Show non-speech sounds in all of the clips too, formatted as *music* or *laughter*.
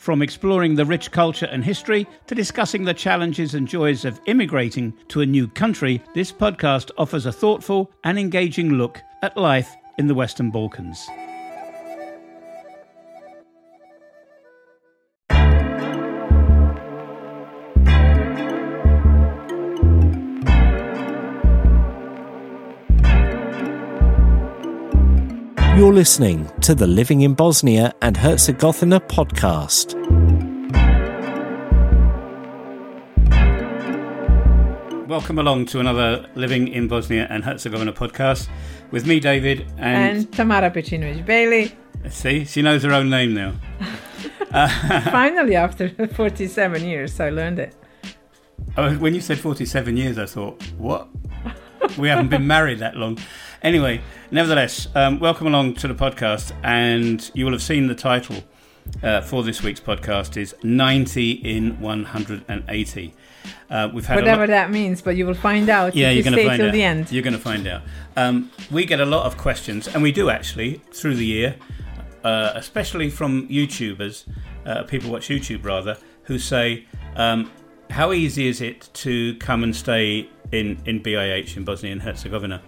From exploring the rich culture and history to discussing the challenges and joys of immigrating to a new country, this podcast offers a thoughtful and engaging look at life in the Western Balkans. You're listening to the Living in Bosnia and Herzegovina podcast. Welcome along to another Living in Bosnia and Herzegovina podcast with me, David, and, and Tamara Pecinovic Bailey. see, she knows her own name now. *laughs* Finally, after *laughs* 47 years, I learned it. Oh, when you said 47 years, I thought, what? we haven't been married that long. Anyway, nevertheless, um, welcome along to the podcast, and you will have seen the title uh, for this week's podcast is 90 in 180. Uh, we've had Whatever lot- that means, but you will find out yeah, you're you going to find out. the end. You're going to find out. Um, we get a lot of questions, and we do actually through the year, uh, especially from YouTubers, uh, people watch YouTube rather, who say, um, "How easy is it to come and stay in in BIH in Bosnia and Herzegovina?"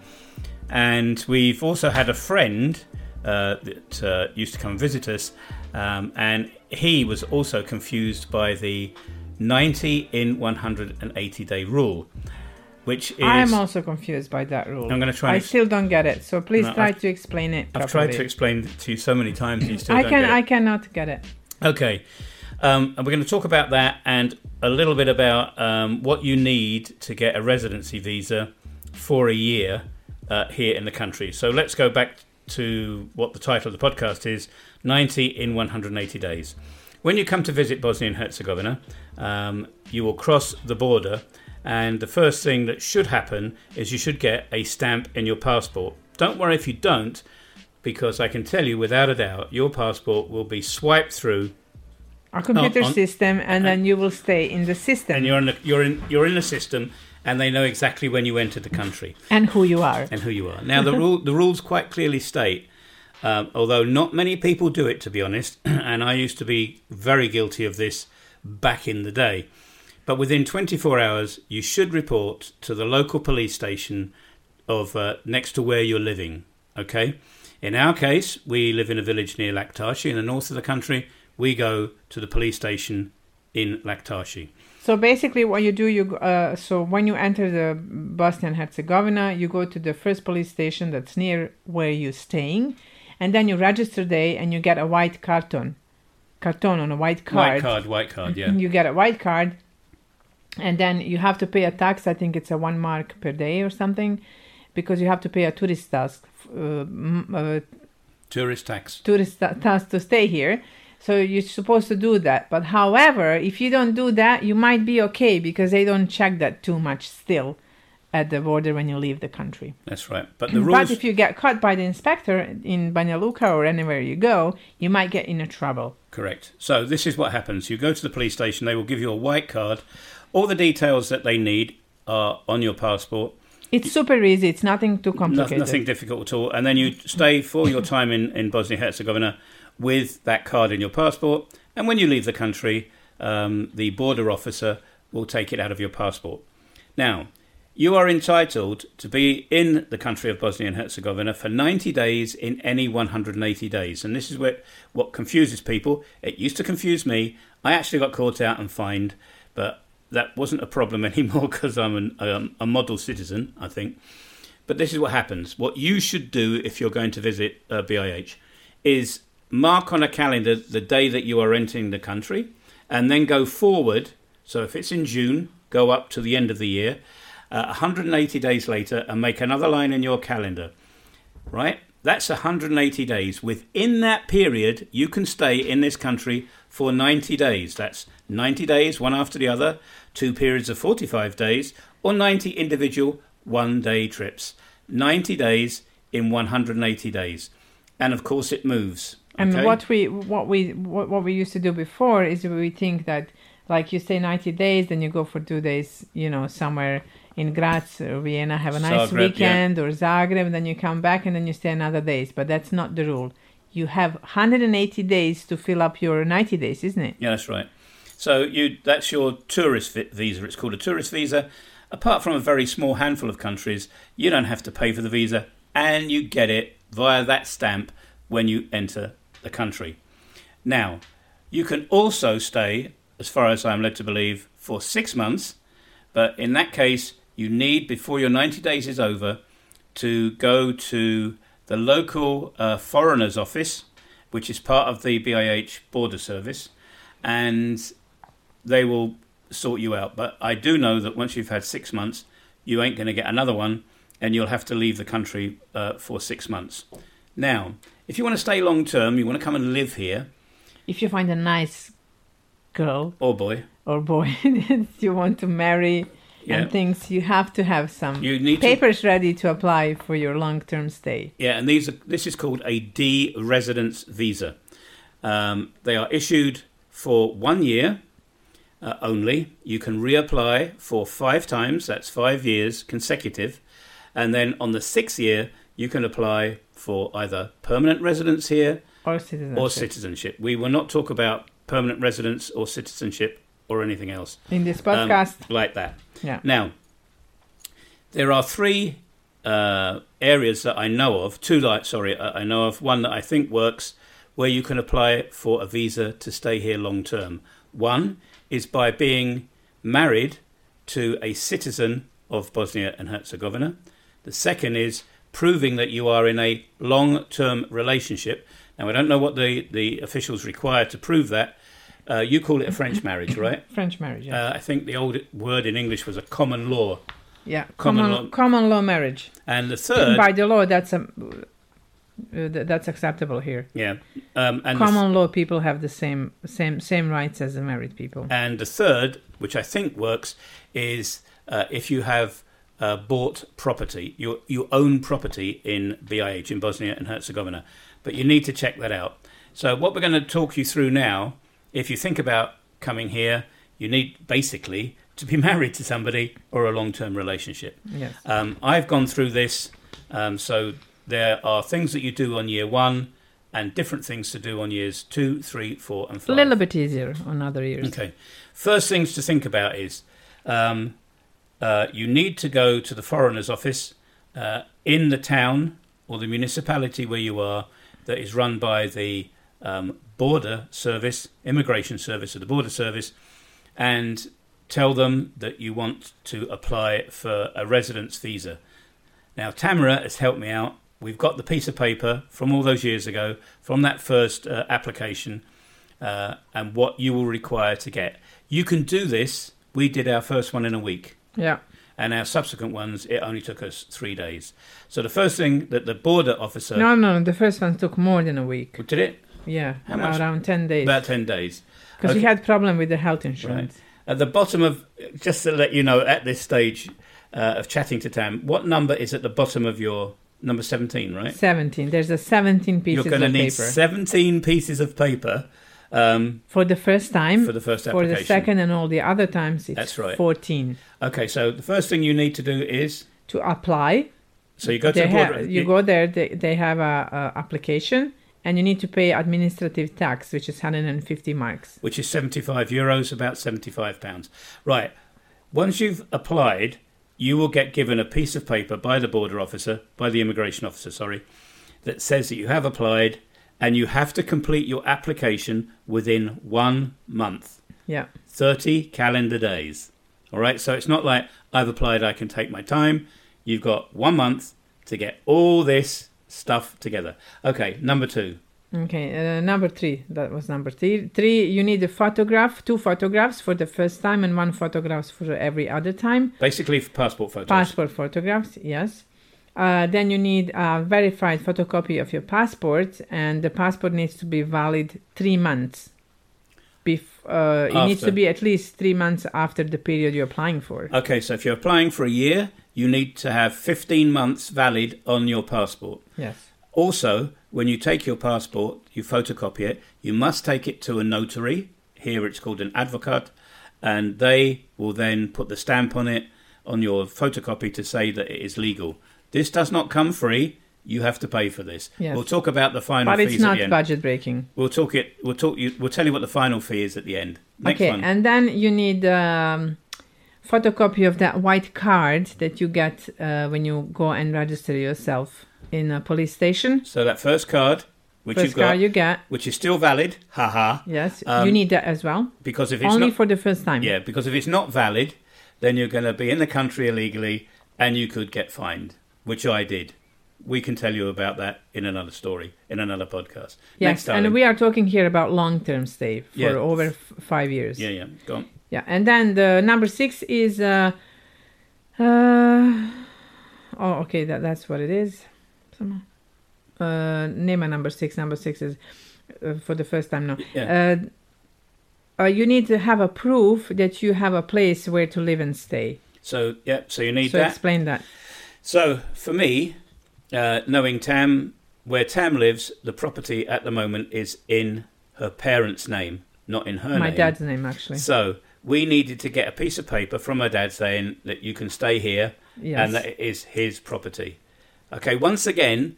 And we've also had a friend uh, that uh, used to come and visit us, um, and he was also confused by the 90 in 180 day rule, which is. I'm also confused by that rule. I'm gonna try I still don't get it, so please No, try I've- to explain it. I've tried to explain it to you so many times, you still I don't can. get it. I cannot get it. Okay. Um, and we're going to talk about that and a little bit about um, what you need to get a residency visa for a year uh, here in the country. So let's go back to what the title of the podcast is 90 in 180 days. When you come to visit Bosnia and Herzegovina, um, you will cross the border, and the first thing that should happen is you should get a stamp in your passport. Don't worry if you don't, because I can tell you without a doubt your passport will be swiped through A computer on- system, and then you will stay in the system and you're in the, you're in you're in the system, and they know exactly when you entered the country and who you are. and who you are. Now the *laughs* rule the rules quite clearly state, um, although not many people do it to be honest, *clears throat* and I used to be very guilty of this back in the day. But within 24 hours, you should report to the local police station of uh, next to where you're living. Okay. In our case, we live in a village near Laktashi in the north of the country. We go to the police station in Laktashi. So basically, what you do, you uh, so when you enter the Bosnia and Herzegovina, you go to the first police station that's near where you're staying, and then you register there, and you get a white carton, carton on a white card. White card, white card, yeah. You get a white card, and then you have to pay a tax. I think it's a one mark per day or something, because you have to pay a tourist tax, uh, uh, Tourist tax. tourist ta- tax to stay here. So you're supposed to do that. But however, if you don't do that, you might be okay because they don't check that too much still at the border when you leave the country. That's right. But *clears throat* the rules. But if you get caught by the inspector in Banja Luka or anywhere you go, you might get into trouble. Correct. So this is what happens. You go to the police station. They will give you a white card. All the details that they need are on your passport. It's super easy. It's nothing too No- complicated. nothing difficult at all. And then you stay for your time in, in Bosnia Herzegovina with that card in your passport. And when you leave the country, um, the border officer will take it out of your passport. Now, you are entitled to be in the country of Bosnia and Herzegovina for 90 days in any 180 days. And this is what, what confuses people. It used to confuse me. I actually got caught out and fined, but that wasn't a problem *laughs* anymore because I'm an, um, a model citizen, I think. But this is what happens. What you should do if you're going to visit uh, BIH is mark on a calendar the day that you are entering the country and then go forward. So if it's in June, go up to the end of the year, uh, 180 days later, and make another line in your calendar, right? That's 180 days. Within that period, you can stay in this country for 90 days. That's 90 days, one after the other, two periods of 45 days, or 90 individual one day trips. 90 days in 180 days. And of course, it moves. And okay? what we what we what, what we used to do before is we think that like you stay 90 days, then you go for two days, you know, somewhere in Graz or Vienna, have a nice Zagreb, yeah. weekend, or Zagreb, and then you come back and then you stay another days. But that's not the rule. You have 180 days to fill up your 90 days, isn't it? Yeah, that's right. So you that's your tourist visa. It's called a tourist visa. Apart from a very small handful of countries, you don't have to pay for the visa, and you get it via that stamp when you enter the country. Now, you can also stay, as far as I'm led to believe, for six months, but in that case, you need, before your 90 days is over, to go to the local uh, foreigners office, which is part of the BIH border service, and they will sort you out. But I do know that once you've had six months, you ain't going to get another one, and you'll have to leave the country uh, for six months. Now, if you want to stay long term, you want to come and live here, If you find a nice girl or boy, or boy *laughs* that you want to marry yeah, and things, you have to have some you need to papers ready to apply for your long-term stay. Yeah, and these are this is called a D residence visa. Um, they are issued for one year uh, only. You can reapply for five times. That's five years consecutive, and then on the sixth year you can apply for either permanent residence here Or citizenship. or citizenship. We will not talk about permanent residence or citizenship or anything else In this um, podcast, like that. yeah. Now, there are three uh, areas that I know of. Two, like sorry, uh, I know of. One that I think works, where you can apply for a visa to stay here long term. One is by being married to a citizen of Bosnia and Herzegovina. The second is proving that you are in a long term relationship. Now, I don't know what the, the officials require to prove that. Uh, you call it a French *coughs* marriage, right? French marriage. Yeah. Uh, I think the old word in English was a common law. yeah. common Common, law- common law marriage. And the third, By the law, that's a, uh, th- that's acceptable here. yeah, um, and common law people have the same same same rights as the married people. and the third, which I think works, is uh, if you have uh, bought property, you you own property in BIH in Bosnia and Herzegovina, but you need to check that out. So what we're going to talk you through now, if you think about coming here, you need basically to be *laughs* married to somebody or a long-term relationship. Yes. Um, I've gone through this, um, so there are things that you do on year one, and different things to do on years two, three, four, and five. A little bit easier on other years. Okay. First things to think about is um, uh, you need to go to the foreigner's office uh, in the town or the municipality where you are that is run by the um, border service, immigration service, or the border service, and tell them that you want to apply for a residence visa. Now, Tamara has helped me out. We've got the piece of paper from all those years ago, from that first uh, application, uh, and what you will require to get. You can do this. We did our first one in a week, Yeah. and our subsequent ones, it only took us three days. So the first thing that the border officer No, no, the first one took more than a week. did it Yeah, How much? around ten days. about ten days. Because we okay. had problem with the health insurance. At the bottom of, just to let you know, at this stage uh, of chatting to Tam, what number is at the bottom of your number seventeen? Right. Seventeen. There's a seventeen pieces You're going to need paper seventeen pieces of paper um, for the first time. for the first application. For the second and all the other times, it's That's right. fourteen. Okay, so the first thing you need to do is To apply, so you go to they the border. have, you go there. They, they have a, a application, and you need to pay administrative tax, which is 150 marks. which is 75 euros, about 75 pounds. Right. Once you've applied, you will get given a piece of paper by the border officer, by the immigration officer, sorry, that says that you have applied and you have to complete your application within one month, Yeah, 30 calendar days. All right. So it's not like I've applied, I can take my time. You've got one month to get all this stuff together. Okay. Number two. Okay, uh, number three. That was number three. Three, you need a photograph, two photographs for the first time, and one photograph for every other time. Basically, for passport photos. Passport photographs, yes. Uh, then you need a verified photocopy of your passport, and the passport needs to be valid three months. Bef- uh, it needs to be at least three months after the period you're applying for. Okay, so if you're applying for a year, you need to have 15 months valid on your passport. Yes. Also, when you take your passport, you photocopy it, you must take it to a notary. Here it's called an advocate, and they will then put the stamp on it on your photocopy to say that it is legal. This does not come free. You have to pay for this. Yes. We'll talk about the final But it's not budget breaking. We'll talk it. We'll talk you. We'll tell you what the final fee is at the end. Next okay, one. and then you need um, photocopy of that white card that you get uh, when you go and register yourself in a police station. so that first card, which First you've got, card you get. which is still valid, haha. Yes, Um, you need that as well. Because if it's Only not, for the first time. yeah, because if it's not valid, then you're going to be in the country illegally, and you could get fined, which I did. We can tell you about that in another story, in another podcast. Yes, Next, darling. and we are talking here about long-term stay for Yeah. over f- five years. Yeah, yeah. Go on. Yeah, and then the number six is. Uh, uh, oh, okay, that that's what it is. Uh, name a number six. Number six is uh, for the first time now. Yeah. Uh, uh, you need to have a proof that you have a place where to live and stay. So yeah, so you need so that. explain that. So for me, uh, knowing Tam, where Tam lives, the property at the moment is in her parents' name, not in her My name. dad's name, actually. So we needed to get a piece of paper from her dad saying that you can stay here Yes. and that it is his property. Okay, once again,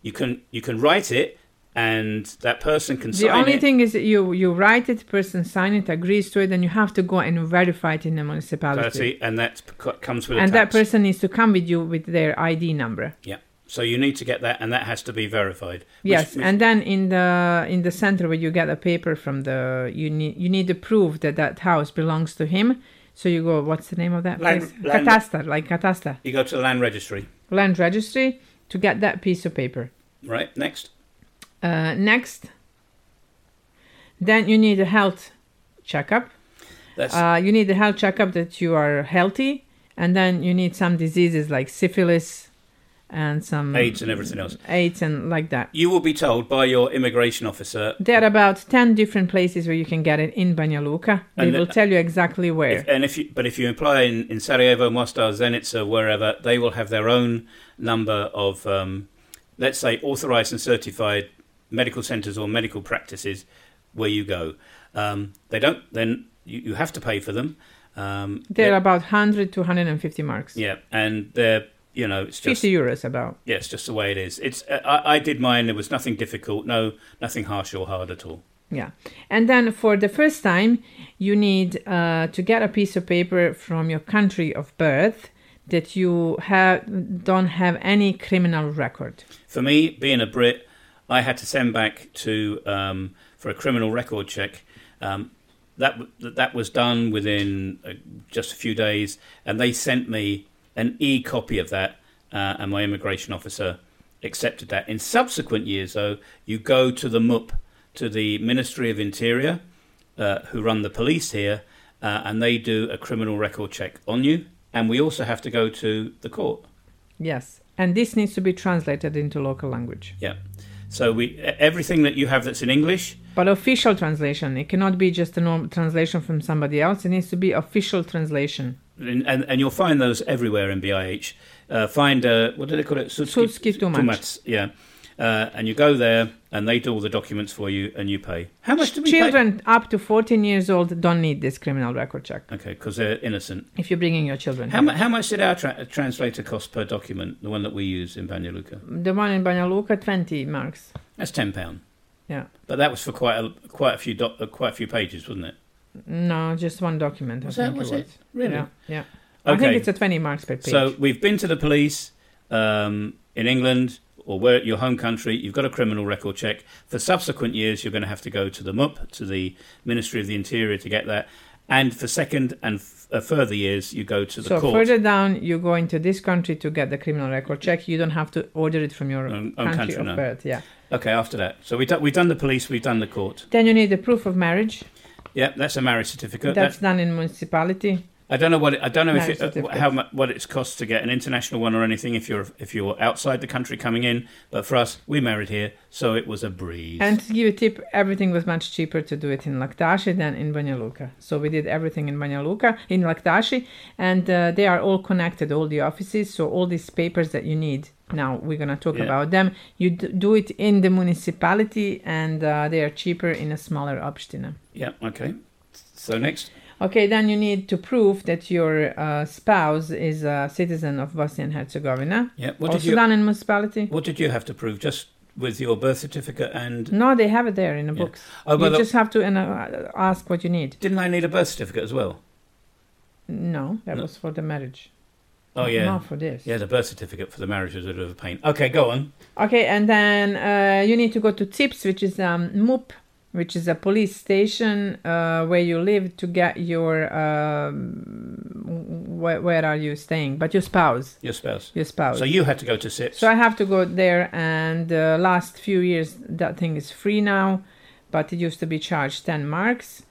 you can you can write it and that person can the only it. thing is that you you write it, person sign it, agrees to it, and you have to go and verify it in the municipality. And that comes with a and that person needs to come with you with their ID number. Yeah. So you need to get that, and that has to be verified. Which- yes, which- and then in the in the center where you get a paper from the you need you need to prove that that house belongs to him. So you go, what's the name of that Land- place? land- Catasta, like catasta, you go to the land registry, land registry to get that piece of paper. right? Next. Uh, next, then you need a health checkup. Uh, you need a health checkup that you are healthy, and then you need some diseases like syphilis and some AIDS and everything else. AIDS and like that. You will be told by your immigration officer, There are about 10 different places where you can get it in Banja Luka. They And will the- tell you exactly where. if, and if you, but if you apply in, in Sarajevo, Mostar, Zenica, wherever, they will have their own number of, um, let's say, authorized and certified medical centers or medical practices where you go. Um, they don't. Then you, you have to pay for them. Um, They're they're- about 100 to 150 marks. yeah, and they're you know it's just 50 euros about. yeah, it's just the way it is. It's uh, I, I did mine. There was nothing difficult. No, nothing harsh or hard at all. Yeah. And then for the first time, you need uh, to get a piece of paper from your country of birth that you have don't have any criminal record. For me, being a Brit, I had to send back to um, for a criminal record check. Um, that that that was done within uh, just a few days, and they sent me an e copy of that, uh, and my immigration officer accepted that. In subsequent years, though, you go to the MUP, to the Ministry of Interior, uh, who run the police here, uh, and they do a criminal record check on you. And we also have to go to the court. Yes. And this needs to be translated into local language. Yeah. So we everything that you have that's in English. But official translation. It cannot be just a normal translation from somebody else. It needs to be official translation. And, and, and you'll find those everywhere in BIH. Uh, find uh, what do they call it? Sudski. Tumač, Yeah, uh, and you go there and they do all the documents for you and you pay. How much do we Children up to 14 years old don't need this criminal record check? Okay, because they're innocent. if you're bringing your children. How, mu- how much did our tra- translator cost per document? The one that we use in Banja Luka. The one in Banja Luka, 20 marks. That's ten pound. Yeah. But that was for quite a quite a few doc- uh, quite a few pages, wasn't it? No, just one document. Was I that was it it? was. Really? Yeah, yeah. I think it's a 20 marks per page. So we've been to the police um, in England or where your home country. You've got a criminal record check. For subsequent years, you're going to have to go to the MUP, to the Ministry of the Interior, to get that. And for second and f- uh, further years, you go to the So court. further down, you go into this country to get the criminal record check. You don't have to order it from your Own- country, country, of no. birth. Yeah. Okay, after that. So we've done, we've done the police, we've done the court. Then you need the proof of marriage. Yeah, that's a marriage certificate. That's That, done in municipality. I don't know what it, I don't know if it, uh, how much what it's cost to get an international one or anything if you're if you're outside the country coming in. But for us, we married here, so it was a breeze. And to give a tip, everything was much cheaper to do it in Laktashi than in Banja Luka. So we did everything in Banja Luka, in Laktashi, and uh, they are all connected, all the offices. So all these papers that you need, now we're going to talk Yeah. about them. You d- do it in the municipality, and uh, they are cheaper in a smaller Opština. yeah, okay. So next, Okay, then you need to prove that your uh, spouse is a citizen of Bosnia and Herzegovina. yeah. What did you done in municipality. what did you have to prove? Just with your birth certificate and No, they have it there in the Yeah. books. oh, you the- just have to uh, ask what you need. didn't I need a birth certificate as well? No, that No. was for the marriage. Oh yeah, Not for this. yeah. The birth certificate for the marriage was a bit of a pain. Okay, go on. Okay, and then uh, you need to go to CIPS, which is um, MUP, which is a police station uh, where you live to get your. Um, where, where are you staying? But your spouse. Your spouse. Your spouse. So you had to go to CIPS. So I have to go there, and uh, last few years that thing is free now, but it used to be charged 10 marks.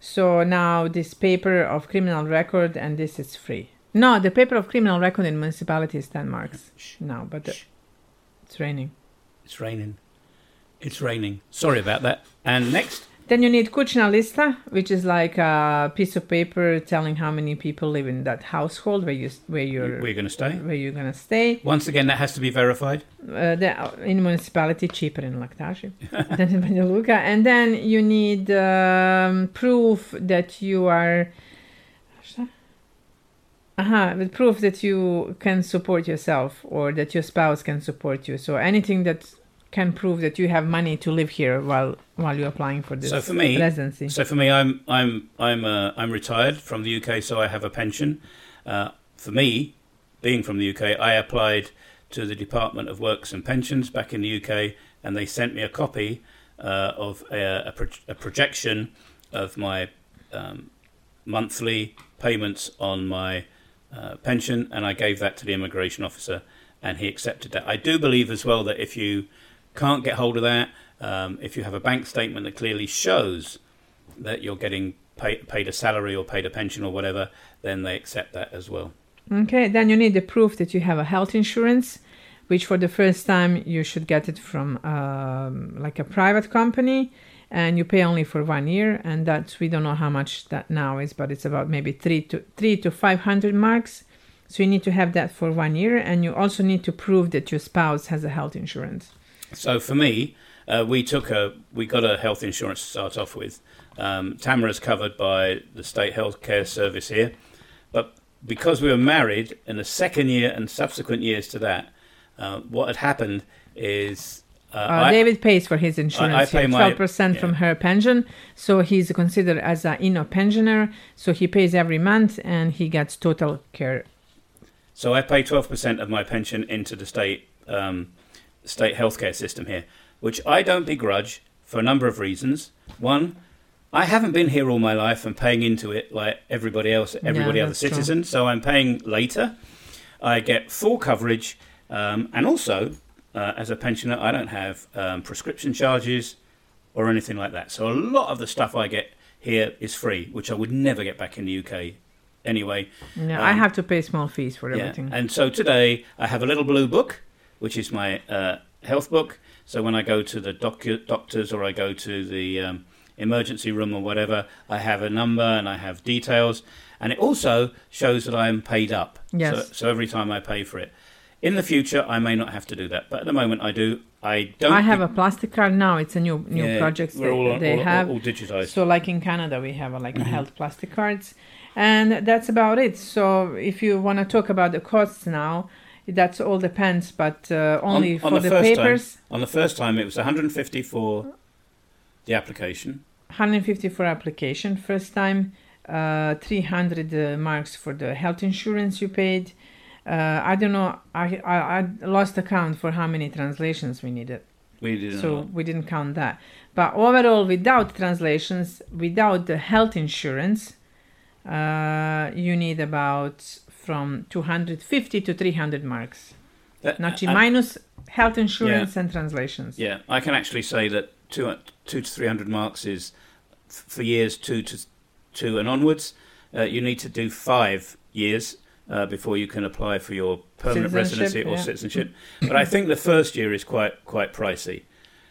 So now this paper of criminal record and this is free. No, the paper of criminal record in municipality is 10 marks now, but the, it's raining. It's raining. It's raining. Sorry about that. And next, Then you need kućna lista, which is like a piece of paper telling how many people live in that household where you where you're we're going to stay. where you're gonna stay. Once again, that has to be verified. uh, the, in municipality cheaper in Laktashi *laughs* than in Banja Luka. And then you need um, proof that you are. Aha, with proof that you can support yourself or that your spouse can support you. So anything that can prove that you have money to live here while while you're applying for this So for me- residency. So for me, I'm I'm I'm uh, I'm retired from the UK, so I have a pension. Uh, for me, being from the UK, I applied to the Department of Works and Pensions back in the UK, and they sent me a copy uh, of a, a, pro- a projection of my um, monthly payments on my uh, pension, and I gave that to the immigration officer, and he accepted that. I do believe as well that if you can't get hold of that, um, if you have a bank statement that clearly shows that you're getting pay, paid a salary or paid a pension or whatever, then they accept that as well. Okay, then you need the proof that you have a health insurance, which for the first time you should get it from um, like a private company, and you pay only for one year, and that's we don't know how much that now is, but it's about maybe three to three to five hundred marks. So you need to have that for one year, and you also need to prove that your spouse has a health insurance. So for me, uh, we took a we got a health insurance to start off with. Um, Tamara's covered by the state health care service here, but because we were married in the second year and subsequent years to that, uh, what had happened is uh, Uh, I- David pays for his insurance pay here, my- twelve percent yeah. from her pension, so he's considered as a INO pensioner. So he pays every month, and he gets total care. So I pay twelve percent of my pension into the state um, state healthcare system here, which I don't begrudge for a number of reasons. One, I haven't been here all my life and paying into it like everybody else, everybody other that's true. citizen. So I'm paying later. I get full coverage, um, and also uh, as a pensioner, I don't have um, prescription charges or anything like that. So a lot of the stuff I get here is free, which I would never get back in the UK anyway. Yeah, I Um, have to pay small fees for everything. And so today I have a little blue book, which is my uh, health book. So when I go to the doc- doctors or I go to the um, emergency room or whatever, I have a number and I have details. And it also shows that I'm paid up. Yes. So, so every time I pay for it. In the future, I may not have to do that, but at the moment I do. I don't. I have a plastic card now. It's a new new Yeah, project that all, they all, have. all, all digitized. So, like in Canada, we have a, like Mhm. a health plastic cards, and that's about it. So, if you want to talk about the costs now, that's all depends, but uh, only on for the the, first time. papers, On the first time, it was 150 for the application. 150 for application first time, uh, 300 uh, marks for the health insurance you paid. Uh, I don't know. I, I I lost account for how many translations we needed. We didn't. so we didn't count that. But overall, without translations, without the health insurance, uh, you need about from 250 to 300 marks. That- Znači minus health insurance and translations. Yeah, I can actually say that two, two to three hundred marks is for years two to two and onwards, uh, you need to do five years uh, before you can apply for your permanent residency or yeah. citizenship. but I think the first year is quite quite pricey.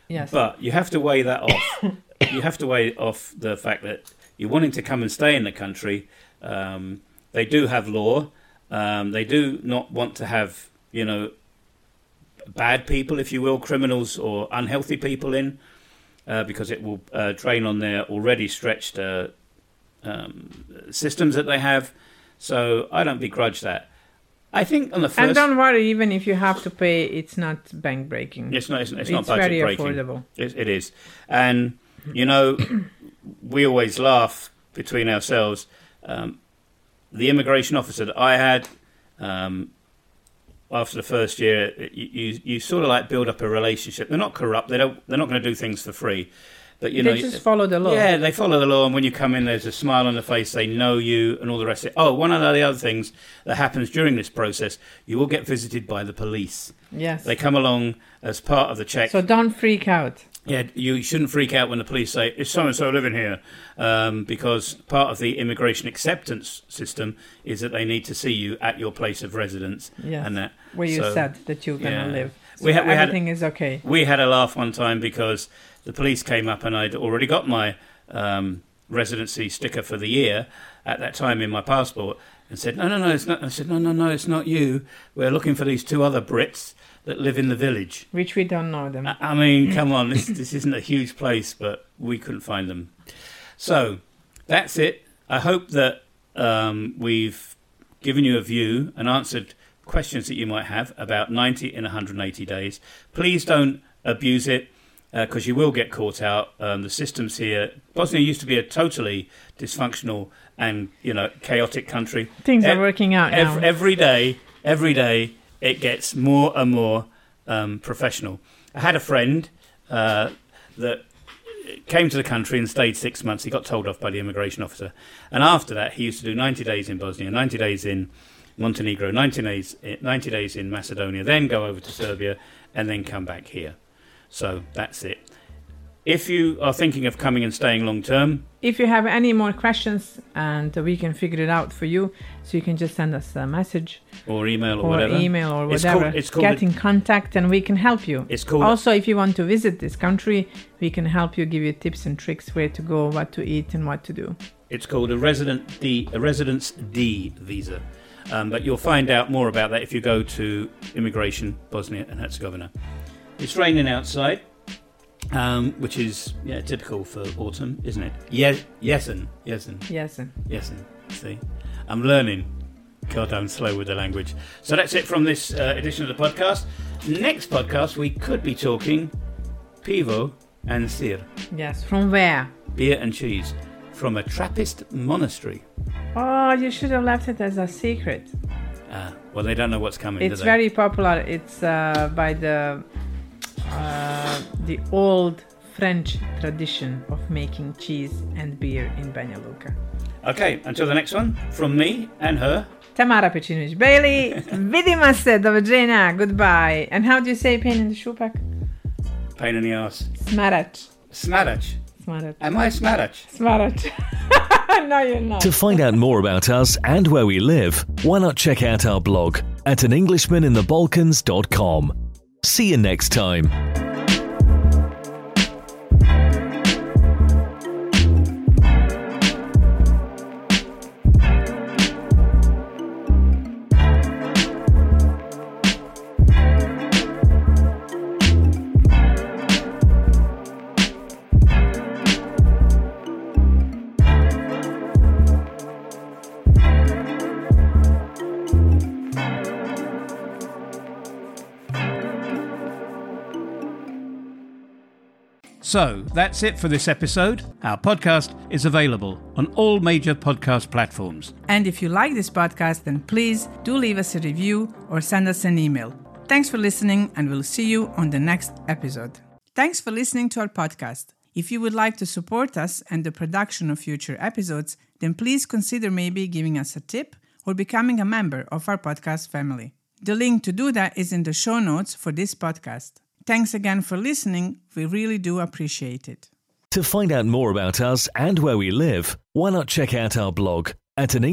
Yes. But you have to weigh that off. *coughs* you have to weigh off the fact that you're wanting to come and stay in the country. Um, they do have law. Um, they do not want to have, you know, bad people, if you will, criminals or unhealthy people in, uh, because it will uh, drain on their already stretched uh, um, systems that they have. So I don't begrudge that. I think on the first, and don't worry, even if you have to pay, it's not bank breaking. it's not, it's, it's It's, not budget very breaking. affordable. It, it is. And, you know, *coughs* we always laugh between ourselves. Um, the immigration officer that I had, um, after the first year, you, you, you sort of like build up a relationship. They're not corrupt. They don't. They're not going to do things for free. But you they know, just follow the law. yeah, they follow the law, and when you come in, there's a smile on the face. They know you, and all the rest of it. Oh, one of the other things that happens during this process, you will get visited by the police. Yes. They come along as part of the check. so don't freak out. Yeah, you shouldn't freak out when the police say, is so and so living here? Um, because part of the immigration acceptance system is that they need to see you at your place of residence. Yes. And that. Where you So, said that you're gonna yeah. live. So We had- we had- everything is okay. We had a laugh one time because the police came up and I'd already got my um, residency sticker for the year at that time in my passport and said, no, no, no, it's not. I said, no, no, no, it's not you. We're looking for these two other Brits that live in the village. Which we don't know them. I I mean, come on, this this isn't a huge place, but we couldn't find them. So that's it. I hope that um, we've given you a view and answered questions that you might have about 90 in 180 days. Please don't abuse it because you will get caught out. Um, the systems here, Bosnia used to be a totally dysfunctional and you know chaotic country. Things ev- are working out now. Every day, every day, it gets more and more um, professional. I had a friend uh, that came to the country and stayed six months. He got told off by the immigration officer, and after that, he used to do ninety days in Bosnia, ninety days in Montenegro, 90 days, 90 days in Macedonia, then go over to Serbia, and then come back here. So that's it. If you are thinking of coming and staying long term, if you have any more questions and we can figure it out for you, so you can just send us a message or email or, or whatever, email or It's whatever. called- it's called Get in contact and we can help you. it's called Also, if you want to visit this country, we can help you, give you tips and tricks where to go, what to eat, and what to do. It's called a resident D, a residence D visa. Um, but you'll find out more about that if you go to Immigration Bosnia and Herzegovina. It's raining outside, um, which is yeah typical for autumn, isn't it? Yes, jesen, jesen, Yes. jesen. See, I'm learning. God, I'm slow with the language. So that's it from this uh, edition of the podcast. Next podcast, we could be talking pivo and sir, Yes. From where? beer and cheese, from a Trappist monastery. Oh, you should have left it as a secret. Ah, well, they don't know what's coming. It's do they? very popular. It's uh, by the uh, the old French tradition of making cheese and beer in Banja Luka. Okay, until the next one, from me and her. Tamara Pečinović Bailey. Vidimo se. Doviđenja. Goodbye. And how do you say pain in the šupak? Pain in the ass. Smarač. Smadach. Smarač. Am I Smadach? Smarač. *laughs* no, you're not. To find out more about us and where we live, why not check out our blog at anenglishmaninthebalkans.com. See you next time. So that's it for this episode. Our podcast is available on all major podcast platforms. And if you like this podcast, then please do leave us a review or send us an email. Thanks for listening, and we'll see you on the next episode. Thanks for listening to our podcast. If you would like to support us and the production of future episodes, then please consider maybe giving us a tip or becoming a member of our podcast family. The link to do that is in the show notes for this podcast. Thanks again for listening. We really do appreciate it. To find out more about us and where we live, why not check out our blog at an